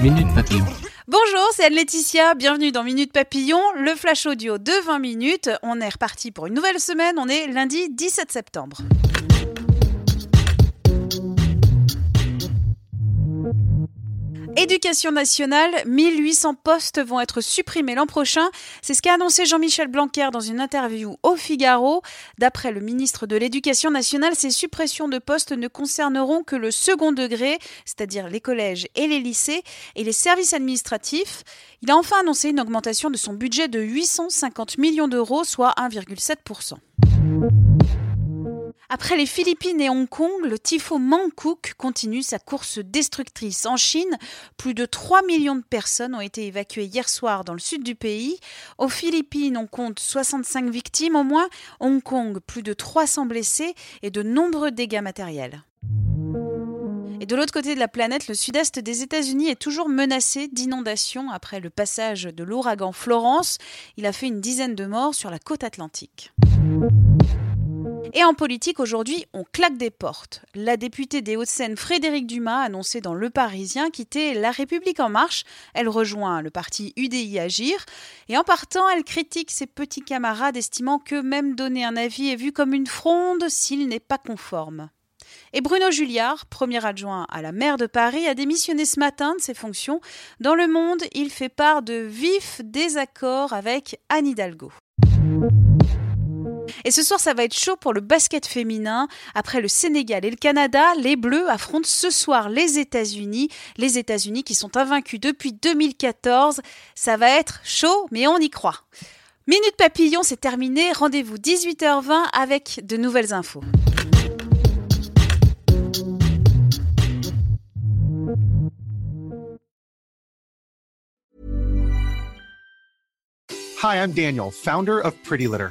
Minute Papillon. Bonjour, c'est Anne-Laetitia, bienvenue dans Minute Papillon, le flash audio de 20 minutes. On est reparti pour une nouvelle semaine, on est lundi 17 septembre. Éducation nationale, 1800 postes vont être supprimés l'an prochain. C'est ce qu'a annoncé Jean-Michel Blanquer dans une interview au Figaro. D'après le ministre de l'Éducation nationale, ces suppressions de postes ne concerneront que le second degré, c'est-à-dire les collèges et les lycées, et les services administratifs. Il a enfin annoncé une augmentation de son budget de 850 millions d'euros, soit 1,7%. Après les Philippines et Hong Kong, le typhon Mangkok continue sa course destructrice. En Chine, plus de 3 millions de personnes ont été évacuées hier soir dans le sud du pays. Aux Philippines, on compte 65 victimes au moins. Hong Kong, plus de 300 blessés et de nombreux dégâts matériels. Et de l'autre côté de la planète, le sud-est des États-Unis est toujours menacé d'inondations après le passage de l'ouragan Florence. Il a fait une dizaine de morts sur la côte atlantique. Et en politique, aujourd'hui, on claque des portes. La députée des Hauts-de-Seine, Frédéric Dumas, a annoncé dans Le Parisien quitter La République En Marche. Elle rejoint le parti UDI Agir. Et en partant, elle critique ses petits camarades, estimant que même donner un avis est vu comme une fronde s'il n'est pas conforme. Et Bruno Julliard, premier adjoint à la maire de Paris, a démissionné ce matin de ses fonctions. Dans Le Monde, il fait part de vifs désaccords avec Anne Hidalgo. Et ce soir, ça va être chaud pour le basket féminin. Après le Sénégal et le Canada, les Bleus affrontent ce soir les États-Unis. Les États-Unis qui sont invaincus depuis 2014. Ça va être chaud, mais on y croit. Minute Papillon, c'est terminé. Rendez-vous 18h20 avec de nouvelles infos. Hi, I'm Daniel, founder of Pretty Litter.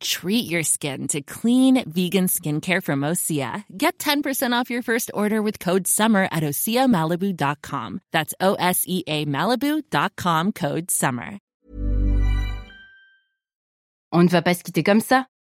Treat your skin to clean vegan skincare from Osea. Get 10% off your first order with code SUMMER at OseaMalibu.com. That's O S E A Malibu.com code SUMMER. On ne va pas se quitter comme ça.